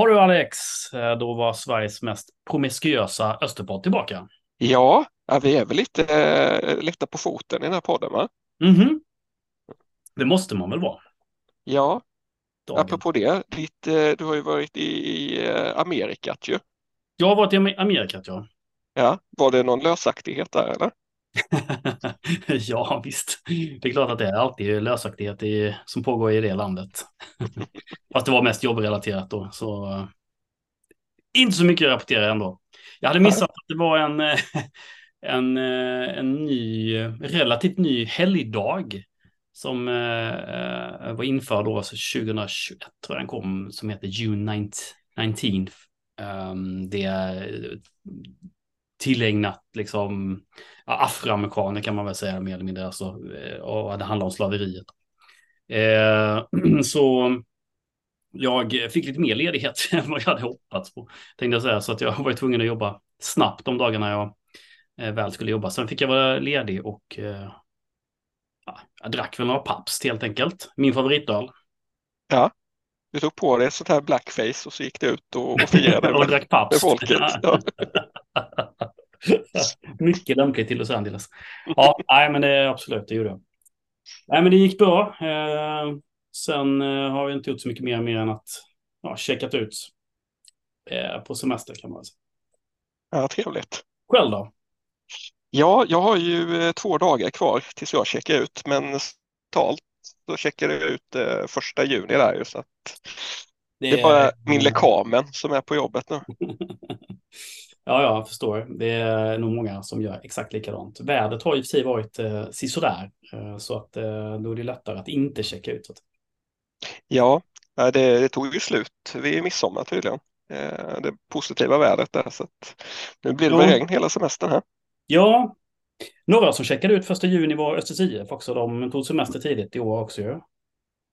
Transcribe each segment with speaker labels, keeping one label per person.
Speaker 1: Ja du Alex, eh, då var Sveriges mest promiskuösa Österpodd tillbaka.
Speaker 2: Ja, vi är väl lite äh, lätta på foten i den här podden va?
Speaker 1: Mhm. Det måste man väl vara?
Speaker 2: Ja,
Speaker 1: Dagen.
Speaker 2: apropå det, ditt, äh, du har ju varit i, i äh, Amerikat ju.
Speaker 1: Jag har varit i Am- Amerika, ja.
Speaker 2: Ja, var det någon lösaktighet där eller?
Speaker 1: ja, visst. Det är klart att det är alltid lösaktighet i, som pågår i det landet. Fast det var mest jobbrelaterat då, så eh, inte så mycket att rapportera ändå. Jag hade missat att det var en, eh, en, eh, en ny, relativt ny helgdag som eh, var införd då, alltså 2021 tror jag den kom, som heter June 19. Um, ehm, det är tillägnat liksom afroamerikaner kan man väl säga mer eller mindre, alltså, eh, och det handlar om slaveriet. Eh, så jag fick lite mer ledighet än vad jag hade hoppats på, tänkte jag säga, så att jag var tvungen att jobba snabbt de dagarna jag eh, väl skulle jobba. Sen fick jag vara ledig och eh, ja, jag drack väl några paps helt enkelt. Min favoritöl.
Speaker 2: Ja, du tog på dig sånt här blackface och så gick du ut och, och firade
Speaker 1: och drack paps.
Speaker 2: med folket. Ja.
Speaker 1: Mycket lämpligt till Los Angeles. Ja, nej, men det absolut, det gjorde jag. Nej, men det gick bra. Eh, sen eh, har vi inte gjort så mycket mer, mer än att ja, checkat ut eh, på semester kan man säga.
Speaker 2: ja, trevligt.
Speaker 1: Själv då?
Speaker 2: Ja, jag har ju eh, två dagar kvar tills jag checkar ut, men totalt så checkar jag ut eh, första juni där ju, så att det är bara min lekamen som är på jobbet nu.
Speaker 1: Ja, jag förstår. Det är nog många som gör exakt likadant. Vädret har i och för sig varit eh, sisådär, eh, så att eh, då är det lättare att inte checka ut.
Speaker 2: Ja, ja, det, det tog ju slut vid midsommar tydligen. Eh, det positiva vädret där, så att nu blir det
Speaker 1: Ja.
Speaker 2: regn hela semestern här.
Speaker 1: Ja, några som checkade ut första juni var Östers IF också. De tog semester tidigt i år också ju.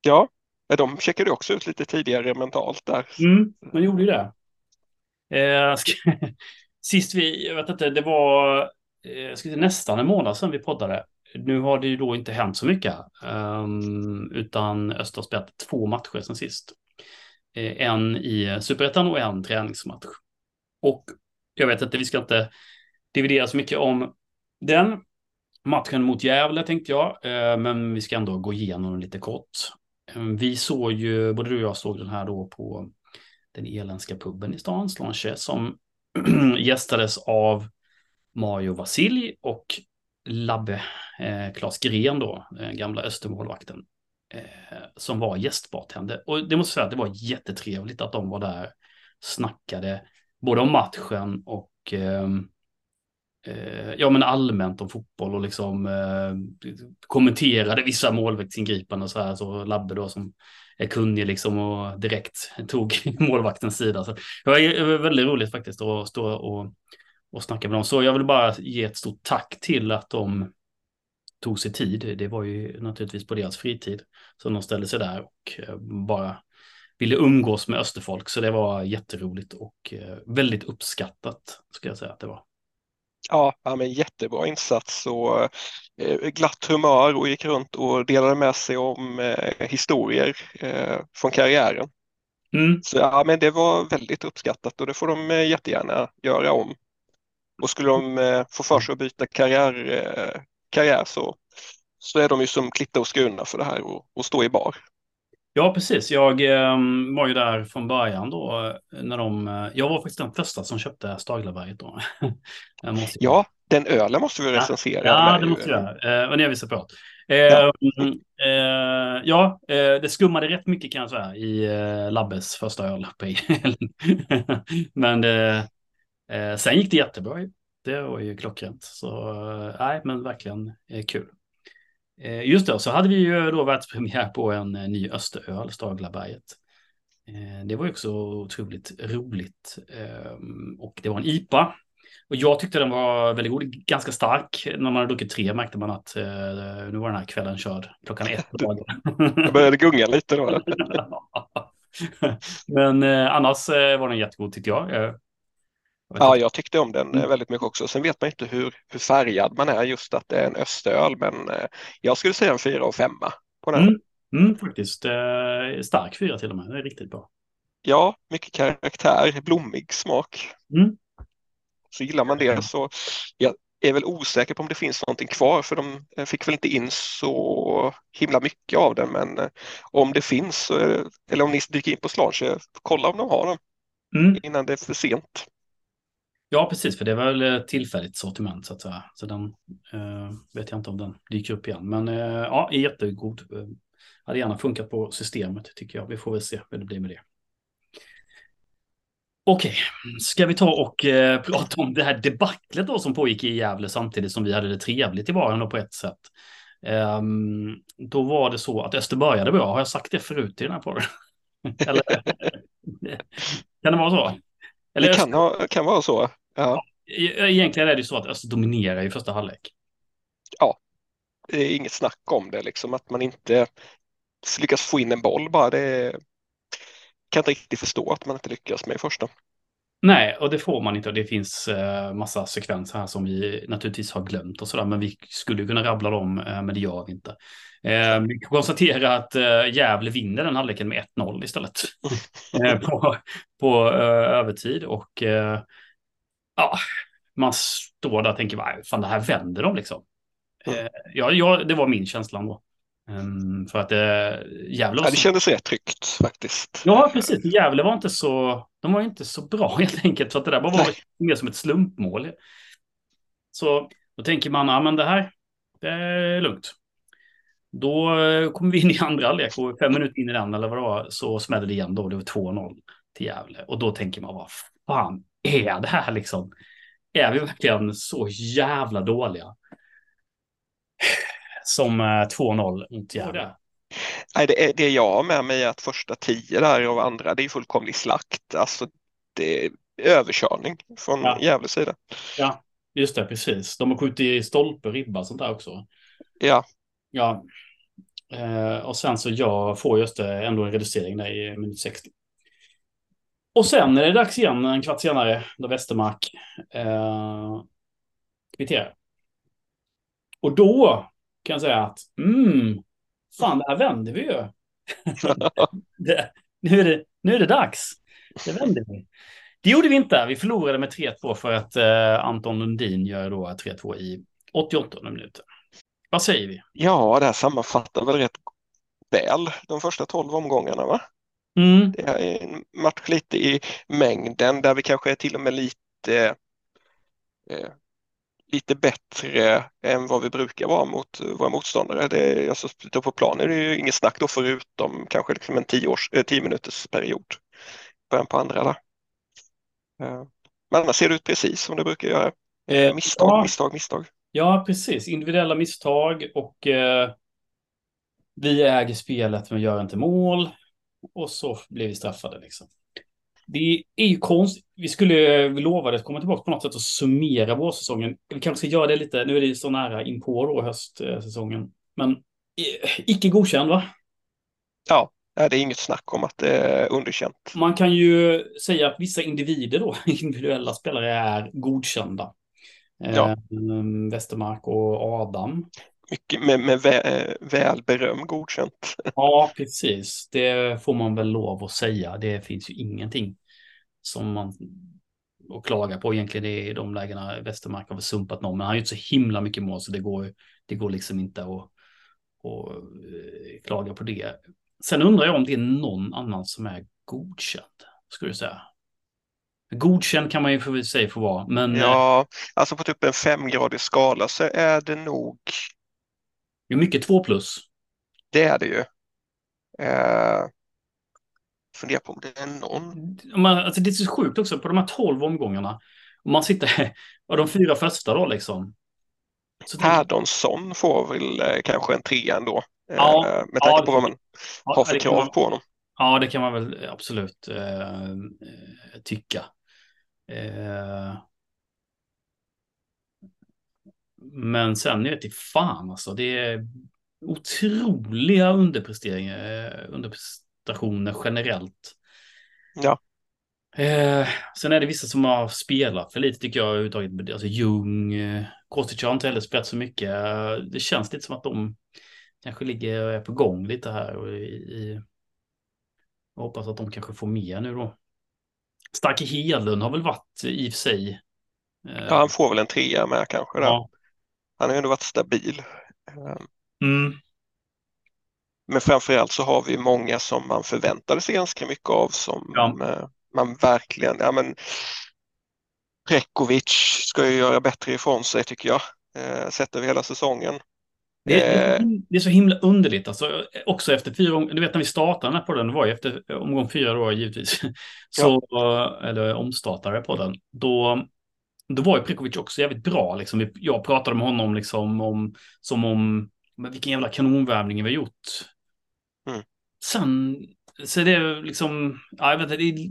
Speaker 2: Ja, ja, de checkade också ut lite tidigare mentalt där.
Speaker 1: Mm, de gjorde ju det. Eh, ska... Sist vi, jag vet inte, det var eh, ska säga, nästan en månad sedan vi poddade. Nu har det ju då inte hänt så mycket, ehm, utan Öster har spelat två matcher sen sist. Eh, en i Superettan och en träningsmatch. Och jag vet inte, vi ska inte dividera så mycket om den matchen mot Gävle tänkte jag, eh, men vi ska ändå gå igenom den lite kort. Ehm, vi såg ju, både du och jag såg den här då på den eländska puben i stan, Slanche, som gästades av Mario Vasilj och Labbe eh, Klas Gren då, eh, gamla Östermålvakten, eh, som var gästbartender. Och det måste jag säga att det var jättetrevligt att de var där, snackade både om matchen och ehm, eh, ja, men allmänt om fotboll och liksom eh, kommenterade vissa målvaktsingripanden och så här. Så Labbe då som är kunnig liksom och direkt tog målvaktens sida. Så det var väldigt roligt faktiskt att stå och, och snacka med dem. Så jag vill bara ge ett stort tack till att de tog sig tid. Det var ju naturligtvis på deras fritid som de ställde sig där och eh, bara ville umgås med Österfolk. Så det var jätteroligt och eh, väldigt uppskattat ska jag säga att det var.
Speaker 2: Ja, ja men jättebra insats och eh, glatt humör och gick runt och delade med sig om eh, historier eh, från karriären.
Speaker 1: Mm.
Speaker 2: Så ja, men det var väldigt uppskattat och det får de jättegärna göra om. Och skulle de få för sig att byta karriär, karriär så, så är de ju som klippta och skurna för det här och, och stå i bar.
Speaker 1: Ja, precis. Jag eh, var ju där från början då. eh, När de, eh, jag var faktiskt den första som köpte Staglaberget då.
Speaker 2: Ja, den ölen måste vi
Speaker 1: Ja,
Speaker 2: recensera.
Speaker 1: Ja,
Speaker 2: är
Speaker 1: det måste jag göra. Eh, men jag vill separat. Eh,
Speaker 2: Ja.
Speaker 1: mm, eh, ja, eh, det skummade rätt mycket kan jag säga i eh, Labbes första öl på. Men det, sen gick det jättebra. Det var ju klockrent. Så nej, men verkligen kul. Eh, just det, så hade vi ju då världspremiär på en eh, ny Österöl, Staglaberget. Eh, det var ju också otroligt roligt. Eh, och det var en IPA. Och jag tyckte den var väldigt god, ganska stark. När man hade druckit tre märkte man att nu var den här kvällen körd klockan ett på dagen.
Speaker 2: Jag började gunga lite då.
Speaker 1: Men annars var den jättegod tyckte jag.
Speaker 2: Ja, jag tyckte om den eh, väldigt mycket också. Sen vet man inte hur, hur färgad man är just att det är en östöl, men eh, jag skulle säga en fyra och femma på den.
Speaker 1: Mm, mm, faktiskt. Eh, stark fyra till och med. Det är riktigt bra.
Speaker 2: ja, mycket karaktär, blommig smak.
Speaker 1: Mm.
Speaker 2: Så gillar man det så jag är väl osäker på om det finns någonting kvar för de fick väl inte in så himla mycket av den men om det finns eller om ni dyker in på Slanche, kolla om de har den
Speaker 1: Mm.
Speaker 2: innan det är för sent.
Speaker 1: Ja, precis, för det var väl ett tillfälligt sortiment så att säga. Så den eh, vet jag inte om den dyker upp igen. Men eh, ja, är jättegod. Eh, hade gärna funkat på systemet tycker jag. Vi får väl se hur det blir med det. Okej, ska vi ta och eh, prata om det här debaclet då som pågick i Gävle samtidigt som vi hade det trevligt i baren på ett sätt. Um, då var det så att Öster började bra. Har jag sagt det förut i den här podden? Eller kan det vara så? Eller
Speaker 2: Det kan, ha, kan vara så. Ja,
Speaker 1: E- Egentligen är det ju så att Öster dominerar i första halvlek.
Speaker 2: det är inget snack om det liksom att man inte lyckas få in en boll bara. Det kan inte riktigt förstå att man inte lyckas med i första.
Speaker 1: Nej, och det får man inte. Det finns eh, massa sekvenser här som vi naturligtvis har glömt och sådär. Men vi skulle kunna rabbla dem, eh, men det gör vi inte. Eh, vi kan konstatera att eh, Gävle vinner den halvleken med 1-0 istället. eh, på på eh, övertid. Och eh, ja, man står där och tänker, "Vad fan det här vänder de liksom. Ja, ja, det var min känsla då. Ehm, för att eh, Gävle var
Speaker 2: Ja, det kändes rätt tryggt faktiskt.
Speaker 1: Ja, precis. Gävle var inte så, de var inte så bra helt enkelt. Så att det där var bara mer som ett slumpmål. Så då tänker man, ja men det här, det är lugnt. Då eh, kommer vi in i andra halvlek och fem minuter in i den eller vad det var så smällde det igen då. Det var 2-0 till Gävle. Och då tänker man, vad fan är det här liksom? Är vi verkligen så jävla dåliga? Som eh, 2-0 mot Gävle.
Speaker 2: Nej, det, är, det jag har med mig är att första tio där och andra det är fullkomlig slakt. Alltså det är överkörning från
Speaker 1: Ja.
Speaker 2: Gävles sida.
Speaker 1: Ja, just det, precis. De har skjutit i stolpe, ribba och sånt där också.
Speaker 2: Ja,
Speaker 1: Ja, eh, och sen så jag får just det ändå en reducering där i minut 60. Och sen är det dags igen en kvart senare då Westermark eh, kvitterar. Och då kan säga att mm, fan det här vänder vi ju. det, nu, är det, nu är det dags. Det vänder vi. Det gjorde vi inte. Vi förlorade med 3-2 för att eh, Anton Lundin gör då 3-2 i 88 minuter. Vad säger vi?
Speaker 2: ja, det här sammanfattar väl rätt väl de första tolv omgångarna va?
Speaker 1: Mm.
Speaker 2: Det är en match lite i mängden där vi kanske är till och med lite eh, lite bättre än vad vi brukar vara mot våra motståndare. Det är, alltså, på plan är det ju inget snack då förutom kanske liksom en tio, års, eh, tio minuters period. Början på andra där. Eh, Men annars ser det ut precis som det brukar göra.
Speaker 1: Eh,
Speaker 2: Misstag,
Speaker 1: ja.
Speaker 2: misstag, misstag.
Speaker 1: Ja, precis. Individuella misstag och eh, vi äger spelet men gör inte mål. Och så blir vi straffade liksom. Det är ju konstigt. Vi skulle, vi lovade att komma tillbaka på något sätt och summera vårsäsongen. Vi kanske ska göra det lite, nu är det så nära inpå då höstsäsongen. Men eh, icke godkänd va?
Speaker 2: Ja, det är inget snack om att det är underkänt.
Speaker 1: Man kan ju säga att vissa individer då, individuella spelare, är godkända.
Speaker 2: Ja.
Speaker 1: Eh, Westermark och Adam.
Speaker 2: Mycket med, med vä, väl beröm godkänt.
Speaker 1: Ja, precis. Det får man väl lov att säga. Det finns ju ingenting som man att klaga på egentligen. Det är de lägena Westermark har väl sumpat någon, men han har ju inte så himla mycket mål så det går, det går liksom inte att, att eh, klaga på det. Sen undrar jag om det är någon annan som är godkänd, skulle jag säga. Godkänd kan man ju för sig få vara, men eh,
Speaker 2: Ja, alltså på typ en femgradig skala så är det nog,
Speaker 1: det är mycket två plus.
Speaker 2: det är det ju. Eh, funderar på om det är någon.
Speaker 1: Man, alltså det är så sjukt också på de här tolv omgångarna. Om man sitter, och de fyra första då liksom.
Speaker 2: Herdonsson får väl eh, kanske en trea ändå. Eh,
Speaker 1: Ja,
Speaker 2: med
Speaker 1: ja,
Speaker 2: tanke
Speaker 1: det
Speaker 2: på vad man
Speaker 1: ja,
Speaker 2: har för krav
Speaker 1: man-
Speaker 2: på honom.
Speaker 1: Ja, det kan man väl absolut eh, eh, tycka. Eh, men sen, jag vet inte fan alltså, det är otroliga underpresteringar, eh, underprestationer generellt.
Speaker 2: Ja.
Speaker 1: Eh, sen är det vissa som har spelat för lite tycker jag överhuvudtaget. Alltså Ljung, eh, Kostic har inte heller spelat så mycket. Eh, Det känns lite som att de kanske ligger och är på gång lite här och i, i Jag hoppas att de kanske får mer nu då. Starke Hedlund har väl varit i och för sig.
Speaker 2: Eh, ja, han får väl en trea med kanske. Ja. Han har ju ändå varit stabil. Mm. Men framförallt så har vi många som man förväntade sig ganska mycket av som ja. Eh, man verkligen, ja men Prekovic ska ju göra bättre ifrån sig tycker jag, eh, sett över hela säsongen.
Speaker 1: Det är, eh. det är, så himla underligt, alltså, också efter fyra omgångar, du vet när vi startade den här podden, det var ju efter omgång fyra då givetvis, så, ja. eller omstartade podden, då, då var ju Prekovic också jävligt bra. Liksom. Jag pratade med honom liksom om, som om vilken jävla kanonvärmning vi har gjort. Mm. Sen, så det är liksom, ja, jag vet inte, det är,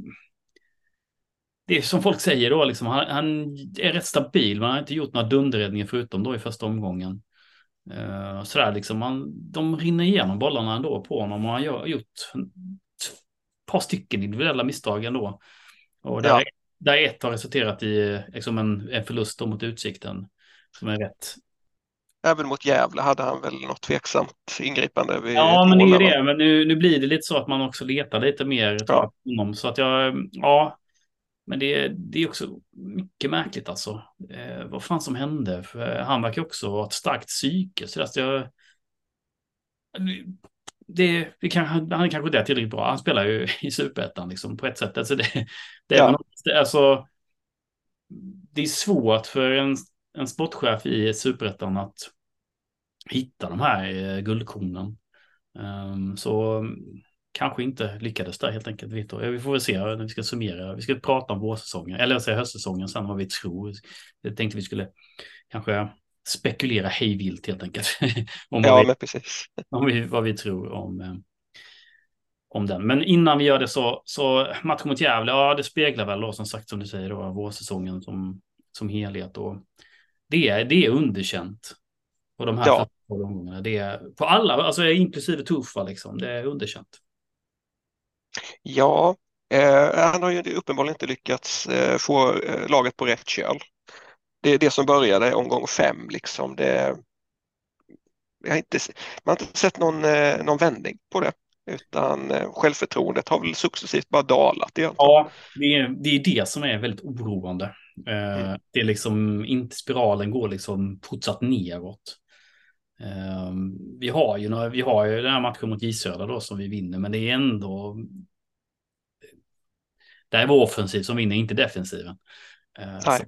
Speaker 1: det är som folk säger då, liksom, han, han är rätt stabil, men han har inte gjort några dunderräddningar förutom då i första omgången. Uh, sådär liksom, han, de rinner igenom bollarna ändå på honom och han har gjort ett par stycken individuella misstag ändå. Och där, ja. Där ett har resulterat i liksom en, en förlust mot Utsikten som är rätt
Speaker 2: Även mot Gävle hade han väl något tveksamt ingripande. Vid
Speaker 1: ja, men det är ju det. Men nu, nu blir det lite så att man också letar lite mer ja. honom. Så att jag, ja, men det, det är också mycket märkligt alltså. Eh, vad fan som hände? För han verkar också ha ett starkt psyke. Så att jag, det, det kan, han kanske inte är tillräckligt bra. Han spelar ju i superettan liksom, på ett sätt. Alltså det, det, är, ja. alltså, det är svårt för en, en sportchef i superettan att hitta de här eh, guldkornen. Um, så kanske inte lyckades där helt enkelt. Vi får väl se när vi ska summera. Vi ska prata om vårsäsongen, eller jag säger höstsäsongen, sen vad vi tror. Jag tänkte vi skulle kanske spekulera hejvilt helt enkelt.
Speaker 2: om ja, vi, men precis.
Speaker 1: Om vi, vad vi tror om, eh, om den. Men innan vi gör det så, så matchen mot Gävle, ja det speglar väl då som sagt som du säger då vårsäsongen som, som helhet. Och det, är, det är underkänt. Och de här ja. omgångarna, det är på alla, alltså inklusive Tuffa liksom, det är underkänt.
Speaker 2: Ja, eh, han har ju uppenbarligen inte lyckats eh, få eh, laget på rätt köl. Det är det som började omgång fem liksom. Det, har inte, man har inte sett någon, eh, någon vändning på det utan eh, självförtroendet har väl successivt bara dalat
Speaker 1: egentligen. Ja, det är, det är det som är väldigt oroande. Eh, mm. Det är liksom inte spiralen går liksom fortsatt neråt. Um, vi har ju några, vi har ju den här matchen mot J Södra då som vi vinner, men det är ändå. Det är vår offensiv som vinner, inte defensiven. Nej. Så.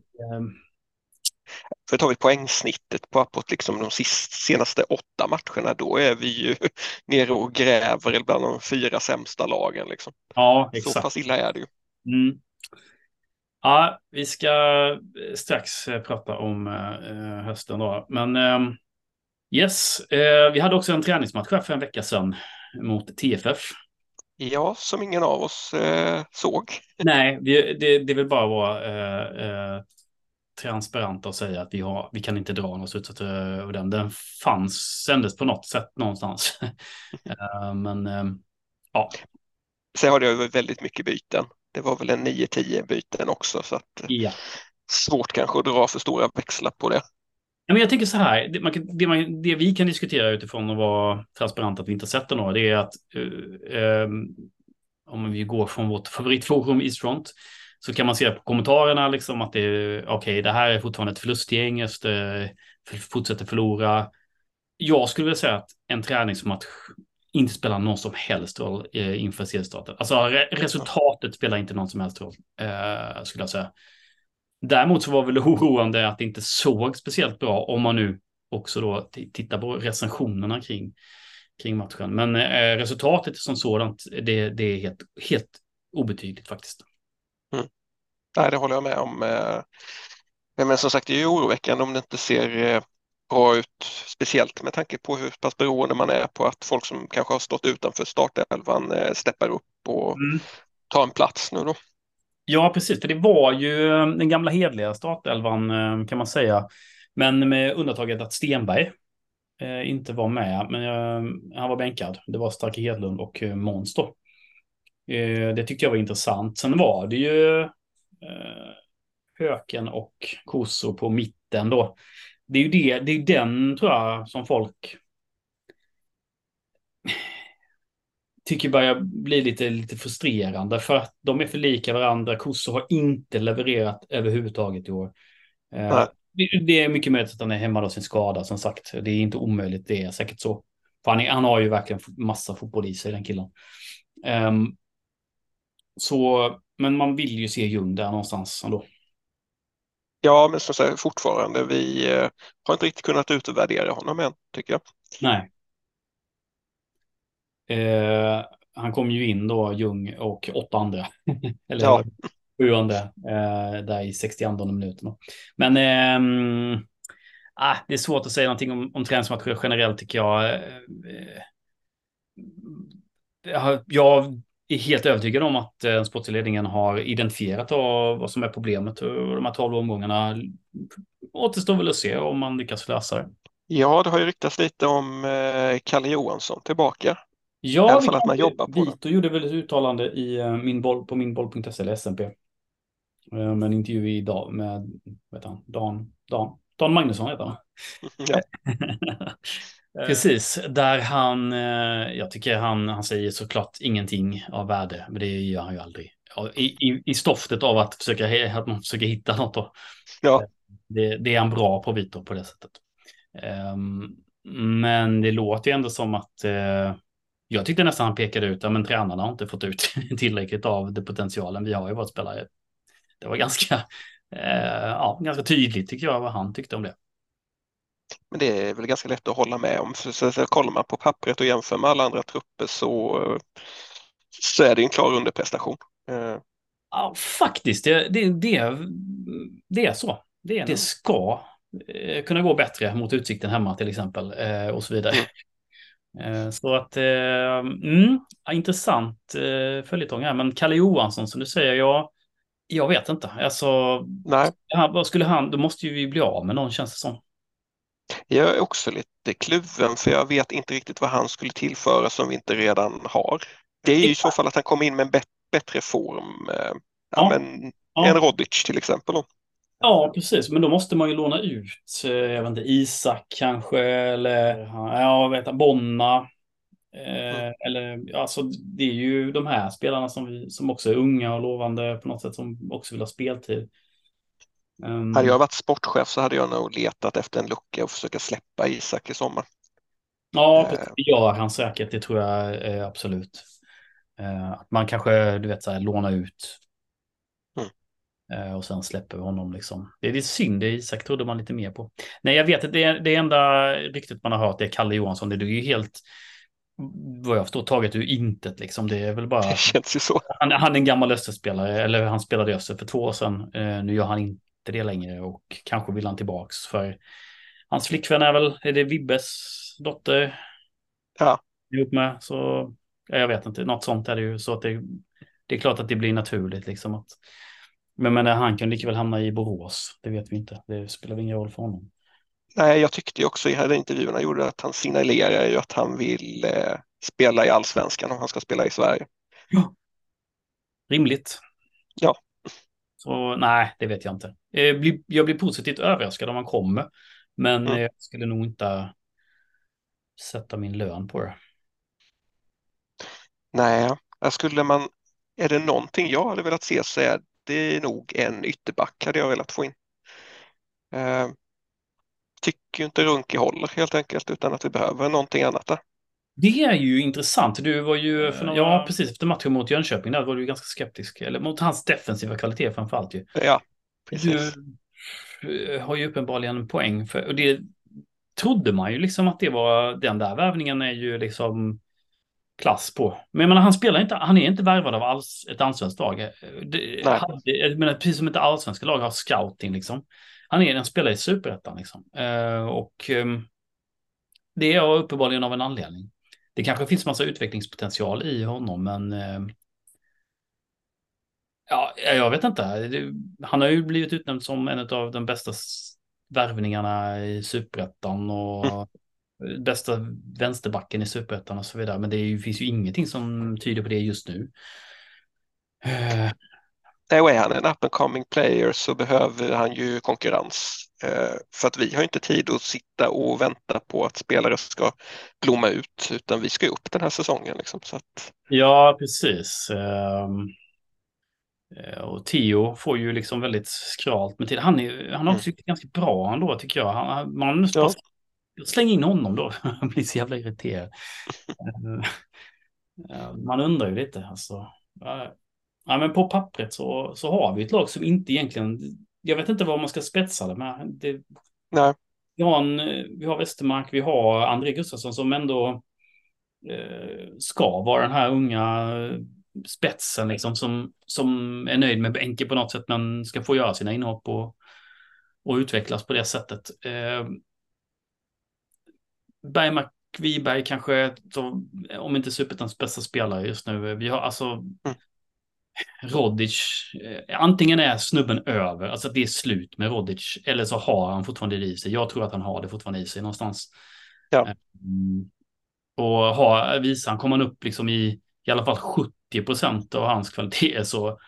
Speaker 2: För tar vi poängsnittet på uppåt liksom de sist, senaste åtta matcherna, då är vi ju nere och gräver bland de fyra sämsta lagen. Liksom.
Speaker 1: Ja, exakt.
Speaker 2: Så pass illa är det ju.
Speaker 1: Mm. Ja, vi ska strax prata om uh, hösten då, men um... Yes, eh, vi hade också en träningsmatch för en vecka sedan mot TFF.
Speaker 2: Ja, som ingen av oss eh, såg.
Speaker 1: Nej, vi, det, det vill bara vara eh, eh, transparent och säga att vi, har, vi kan inte dra några slutsatser över den. Den fanns, sändes på något sätt någonstans. eh, men eh, ja.
Speaker 2: Sen har det väldigt mycket byten. Det var väl en 9-10 byten också så att
Speaker 1: ja.
Speaker 2: svårt kanske att dra för stora växlar på det.
Speaker 1: Ja, men jag tänker så här, det, man, det, man, det, vi kan diskutera utifrån att vara transparent att vi inte sätter några, det är att uh, um, om vi går från vårt favoritforum Eastfront så kan man se på kommentarerna liksom att det är okej, okay, det här är fortfarande ett förlustgäng, Öster eh, fortsätter förlora. Jag skulle vilja säga att en träningsmatch inte spelar någon som helst roll eh, inför seriestarten. Alltså re resultatet spelar inte någon som helst roll, eh, skulle jag säga. Däremot så var väl det oroande att det inte såg speciellt bra om man nu också då tittar på recensionerna kring, kring matchen. Men eh, resultatet som sådant, det, det är helt, helt obetydligt faktiskt.
Speaker 2: Nej, det håller jag med om. Eh, men som sagt, det är ju oroväckande om det inte ser eh, bra ut, speciellt med tanke på hur pass beroende man är på att folk som kanske har stått utanför startelvan eh, steppar upp och mm. tar en plats nu då.
Speaker 1: Ja, precis. För det var ju den gamla hedliga startelvan kan man säga. Men med undantaget att Stenberg inte var med. Men han var bänkad. Det var Starke Hedlund och Måns då. Det tyckte jag var intressant. Sen var det ju Höken och Koso på mitten då. Det är ju det, det är den tror jag som folk tycker börjar bli lite, lite frustrerande för att de är för lika varandra. Kosso har inte levererat överhuvudtaget i år. Eh, det är mycket möjligt att han är hemma av sin skada, som sagt. Det är inte omöjligt, det är säkert så. För han, är, han har ju verkligen massa fotboll i sig, den killen. Um, så, men man vill ju se Ljung där någonstans ändå.
Speaker 2: Ja, men som sagt, fortfarande, vi eh, har inte riktigt kunnat utvärdera honom än, tycker jag.
Speaker 1: Nej. Eh, han kom ju in då, Ljung och åtta andra. Eller ja. andra eh, där i 62 minuten. Men eh, ah, det är svårt att säga någonting om, om träningsmatcher generellt tycker jag. Eh, eh, jag är helt övertygad om att eh, sportledningen har identifierat vad som är problemet och de här tolv omgångarna återstår väl att se om man lyckas lösa det.
Speaker 2: Ja, det har ju ryktats lite om eh, Kalle Johansson tillbaka.
Speaker 1: Ja, I alla fall att man jobbar på Vito det. gjorde väl ett uttalande i eh, min boll, på minboll.se eller SMP. Med en intervju idag med vet han, Dan, Dan, Dan Magnusson heter han. Ja. Precis, där han, eh, jag tycker han, han säger såklart ingenting av värde, men det gör han ju aldrig. I, i, i stoftet av att, försöka, att man försöker hitta något då. Ja. Det, det är han bra på Vitor på det sättet. Um, men det låter ju ändå som att uh, jag tyckte nästan han pekade ut att tränarna har inte fått ut tillräckligt av det potentialen vi har i vårt spelare. Det var ganska, ja, ganska tydligt tycker jag vad han tyckte om det.
Speaker 2: Men det är väl ganska lätt att hålla med om. För så, så kollar man på pappret och jämför med alla andra trupper så, så är det en klar underprestation. Eh.
Speaker 1: Ja, faktiskt. Det, det, det, det är så. Det, det ska eh, kunna gå bättre mot Utsikten hemma till exempel eh, och så vidare. Mm. Så att, mm, intressant följetong här. Men Kalle Johansson som du säger, jag, jag vet inte. Alltså, Nej. Vad skulle han, då måste ju vi bli av med någon känns det som.
Speaker 2: Jag är också lite kluven för jag vet inte riktigt vad han skulle tillföra som vi inte redan har. Det är ju i så fall att han kommer in med en bättre form. Eh, ja. Men, ja. En Rodic till exempel.
Speaker 1: Ja, precis. Men då måste man ju låna ut, eh, jag vet inte, Isak kanske eller ja, vet Bonna. Eh, mm. Eller alltså, det är ju de här spelarna som, vi, som också är unga och lovande på något sätt som också vill ha speltid.
Speaker 2: Um, hade jag varit sportchef så hade jag nog letat efter en lucka och försöka släppa Isak i sommar.
Speaker 1: Ja, uh, det gör han säkert. Det tror jag eh, absolut. Att man kanske, du vet, så här, låna ut. Mm. Och sen släpper vi honom liksom. Det är lite synd, det Isak trodde man lite mer på. Nej, jag vet att det, det enda ryktet man har hört är Kalle Johansson. Det är ju helt vad jag förstår taget ur intet liksom. Det är väl bara.
Speaker 2: Det känns ju så.
Speaker 1: Han, han är en gammal Österspelare, eller han spelade i Öster för två år sedan. Nu gör han inte inte det längre och kanske vill han tillbaks för hans flickvän är väl, är det Vibbes dotter?
Speaker 2: Ja.
Speaker 1: Ihop med, så jag vet inte, något sånt är det ju så att det, det är klart att det blir naturligt liksom att men, men han kan lika väl hamna i Borås, det vet vi inte, det spelar ingen roll för honom.
Speaker 2: Nej, jag tyckte också i här intervjuerna gjorde att han signalerar ju att han vill eh, spela i allsvenskan om han ska spela i Sverige.
Speaker 1: Ja. Rimligt.
Speaker 2: Ja.
Speaker 1: Så nej, det vet jag inte. Jag blir positivt överraskad om han kommer. Men mm. jag skulle nog inte sätta min lön på det.
Speaker 2: Nej, skulle man, är det någonting jag hade velat se så är det nog en ytterback hade jag velat få in. Eh, tycker inte Runke håller helt enkelt utan att vi behöver någonting annat där.
Speaker 1: Det är ju intressant. Du var ju, för några... ja precis efter matchen mot Jönköping, där var du ganska skeptisk. Eller mot hans defensiva kvalitet framförallt ju.
Speaker 2: Ja, precis.
Speaker 1: Du har ju uppenbarligen en poäng för, och det trodde man ju liksom att det var, den där värvningen är ju liksom klass på. Men jag menar, han spelar inte, han är inte värvad av alls, ett allsvenskt lag. Det, hade, jag menar, precis som ett allsvenska lag har scouting liksom. Han är en spelare i superettan liksom. Uh, och um, det är uppenbarligen av en anledning det kanske finns massa utvecklingspotential i honom, men eh, ja, jag vet inte. Han har ju blivit utnämnd som en av de bästa värvningarna i superettan och mm. bästa vänsterbacken i superettan och så vidare. Men det ju, finns ju ingenting som tyder på det just nu. Eh,
Speaker 2: är han en up and coming player så behöver han ju konkurrens. Eh, för att vi har inte tid att sitta och vänta på att spelare ska blomma ut utan vi ska upp den här säsongen. Liksom, så att...
Speaker 1: Ja, precis. Um... Och Theo får ju liksom väldigt skralt med tid. Han, är, han har också mm. ganska bra ändå tycker jag. Han, man ja. släng in honom då. Han blir så jävla irriterad. man undrar ju lite alltså. Ja, men på pappret så, så har vi ett lag som inte egentligen, jag vet inte vad man ska spetsa det med. Det,
Speaker 2: Nej.
Speaker 1: Vi har, en, vi har Westermark, vi har André Gustafsson som ändå eh, ska vara den här unga spetsen liksom som, som är nöjd med Benke på något sätt men ska få göra sina inhopp och, och utvecklas på det sättet. Eh, Bergmark Wiberg kanske, om inte superettans bästa spelare just nu. Vi har alltså mm. Rodic, eh, antingen är snubben över, alltså att det är slut med Rodic, eller så har han fortfarande det i sig. Jag tror att han har det fortfarande i sig någonstans.
Speaker 2: Ja. Mm.
Speaker 1: Och har, visar han, kommer han upp liksom i i alla fall 70 procent av hans kvalitet så,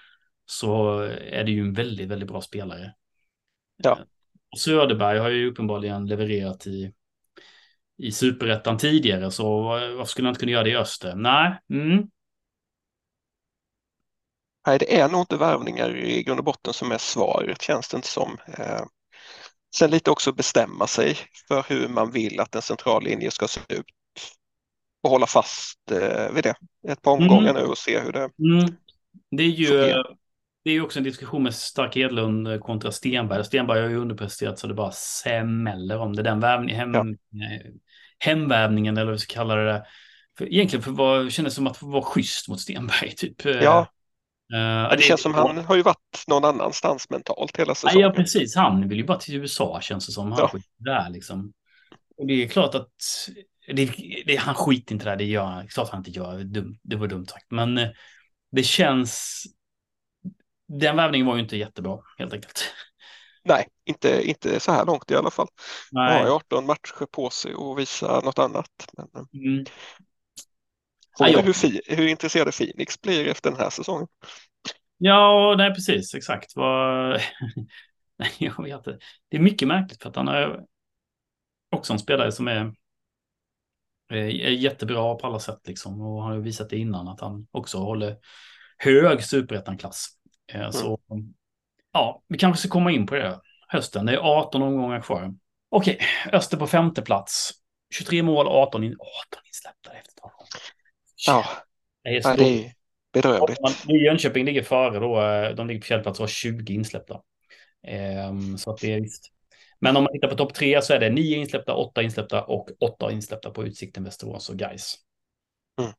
Speaker 1: så är det ju en väldigt, väldigt bra spelare.
Speaker 2: Ja.
Speaker 1: Och Söderberg har ju uppenbarligen levererat i, i superettan tidigare, så varför skulle han inte kunna göra det i Öster? Nej. Mm.
Speaker 2: Nej, det är nog inte värvningar i grund och botten som är svaret, känns det inte som. Eh, sen lite också bestämma sig för hur man vill att en central linje ska se ut och hålla fast eh, vid det ett par omgångar mm. nu och se hur det
Speaker 1: mm. Det är ju det är också en diskussion med Stark Edlund eh, kontra Stenberg. Stenberg har ju underpresterat så det bara smäller om det. Den värvning, hem, ja. hemvävningen eller vad vi ska kalla det. För, egentligen för vad kändes som att vara schysst mot Stenberg. Typ.
Speaker 2: Eh, ja. Uh, ja, det känns som han har ju varit någon annanstans mentalt hela säsongen.
Speaker 1: Ja, precis. Han vill ju bara till USA känns det som. Han ja. där liksom. Och det är klart att det, det, han skiter inte där, det gör han. Klart han inte gör. Det, det var dumt sagt. Men eh, det känns... Den värvningen var ju inte jättebra, helt enkelt.
Speaker 2: Nej, inte, inte så här långt i alla fall. Nej. Han har 18 matcher på sig och visa något annat. Men, eh, mm. Nej, hur, hur intresserade Phoenix blir efter den här säsongen.
Speaker 1: Ja, nej precis, exakt. Nej, jag vet inte. Det är mycket märkligt för att han är också en spelare som är är jättebra på alla sätt liksom och han har visat det innan att han också håller hög superettan-klass. Eh, mm. Så ja, vi kanske ska komma in på det hösten. Det är 18 omgångar kvar. Okej, Öster på femte plats. 23 mål, 18, in 18 insläppta efter
Speaker 2: Ja, det är, det är bedrövligt.
Speaker 1: Jönköping ligger före då. Eh, de ligger på fjärde plats och har 20 insläppta. Um, så att det är visst. Men om man tittar på topp tre så är det nio insläppta, åtta insläppta och åtta insläppta på Utsikten, Västerås och Gais. Mm.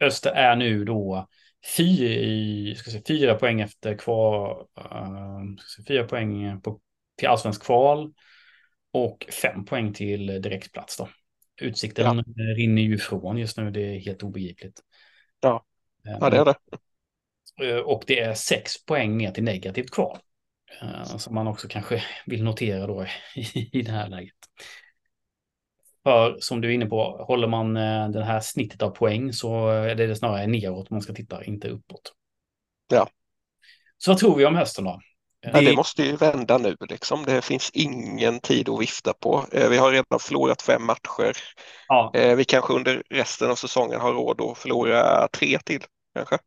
Speaker 1: Öster är nu då fyra, ska säga, fyra poäng efter kvar, uh, fyra poäng på, till allsvensk kval och fem poäng till direktplats då. Utsikten ja. rinner ju ifrån just nu, det är helt obegripligt.
Speaker 2: Ja, ja det är det.
Speaker 1: Eh, och det är sex poäng ner till negativt kval. Eh, som man också kanske vill notera då i, det här läget. För som du är inne på, håller man eh, det här snittet av poäng så är det snarare neråt man ska titta, inte uppåt.
Speaker 2: Ja.
Speaker 1: Så vad tror vi om hösten då?
Speaker 2: Ja, det måste ju vända nu liksom. Det finns ingen tid att vifta på. Eh, vi har redan förlorat fem matcher. Ja. Vi kanske under resten av säsongen har råd att förlora tre till kanske.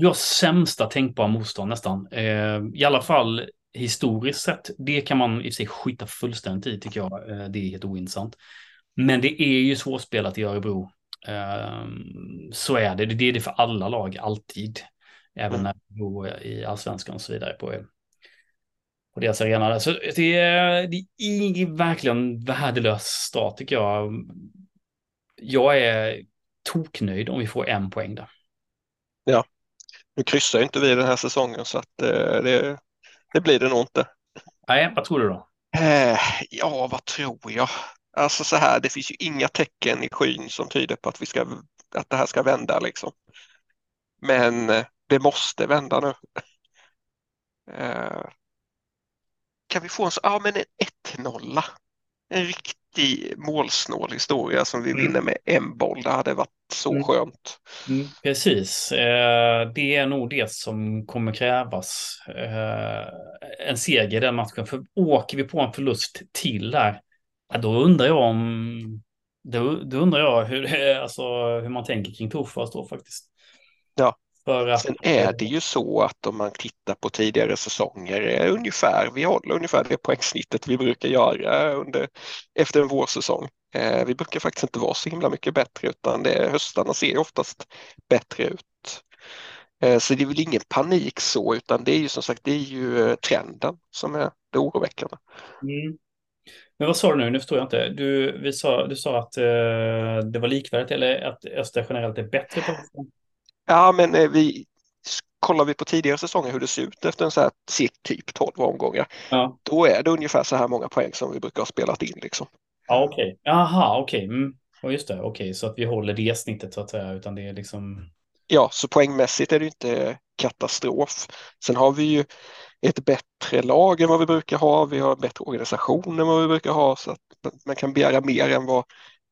Speaker 1: Vi har sämsta tänkbara motstånd nästan. Eh, I alla fall historiskt sett. Det kan man i sig skita fullständigt i tycker jag. Eh, det är helt ointressant. Men det är ju svårspelat i Örebro. Eh, så är det. Det är det för alla lag alltid. Även mm. när vi bor i allsvenskan och så vidare på, på deras arena. Så det är, det är verkligen värdelös start tycker jag. Jag är toknöjd om vi får en poäng där.
Speaker 2: Ja, nu kryssar inte vi den här säsongen så att eh, det, det blir det nog inte.
Speaker 1: Nej, vad tror du då?
Speaker 2: Eh, ja, vad tror jag? Alltså så här, det finns ju inga tecken i skyn som tyder på att, vi ska, att det här ska vända liksom. Men eh, det måste vända nu. Kan vi få en, ja, men en 1-0? En riktig målsnål historia som vi
Speaker 1: Mm.
Speaker 2: vinner med en boll. Det hade varit så
Speaker 1: Mm.
Speaker 2: skönt.
Speaker 1: Mm, precis. Eh, det är nog det som kommer krävas. Eh, en seger i den matchen. För åker vi på en förlust till där, ja, då undrar jag om... Då, då undrar jag hur, alltså, hur man tänker kring Tofas då faktiskt.
Speaker 2: Ja.
Speaker 1: Att,
Speaker 2: Sen är det ju så att om man tittar på tidigare säsonger, eh, ungefär, vi håller ungefär det poängsnittet vi brukar göra under, efter en vårsäsong. Eh, vi brukar faktiskt inte vara så himla mycket bättre utan det, höstarna ser oftast bättre ut. Eh, så det är väl ingen panik så utan det är ju som sagt det är ju trenden som är det oroväckande.
Speaker 1: Mm. Men vad sa du nu? Nu förstår jag inte. Du, vi sa, du sa att eh, det var likvärdigt eller att Öster generellt är bättre på
Speaker 2: Ja men eh, vi kollar vi på tidigare säsonger hur det ser ut efter en så här typ 12 omgångar
Speaker 1: Ja,
Speaker 2: då är det ungefär så här många poäng som vi brukar ha spelat in liksom.
Speaker 1: ja okej. Jaha, okej. Mm. Ja, just det. Okej, så att vi håller det snittet så att säga. Utan det är liksom...
Speaker 2: Ja, så poängmässigt är det inte katastrof. Sen har vi ju ett bättre lag än vad vi brukar ha. Vi har en bättre organisation än vad vi brukar ha så att man kan begära mer än vad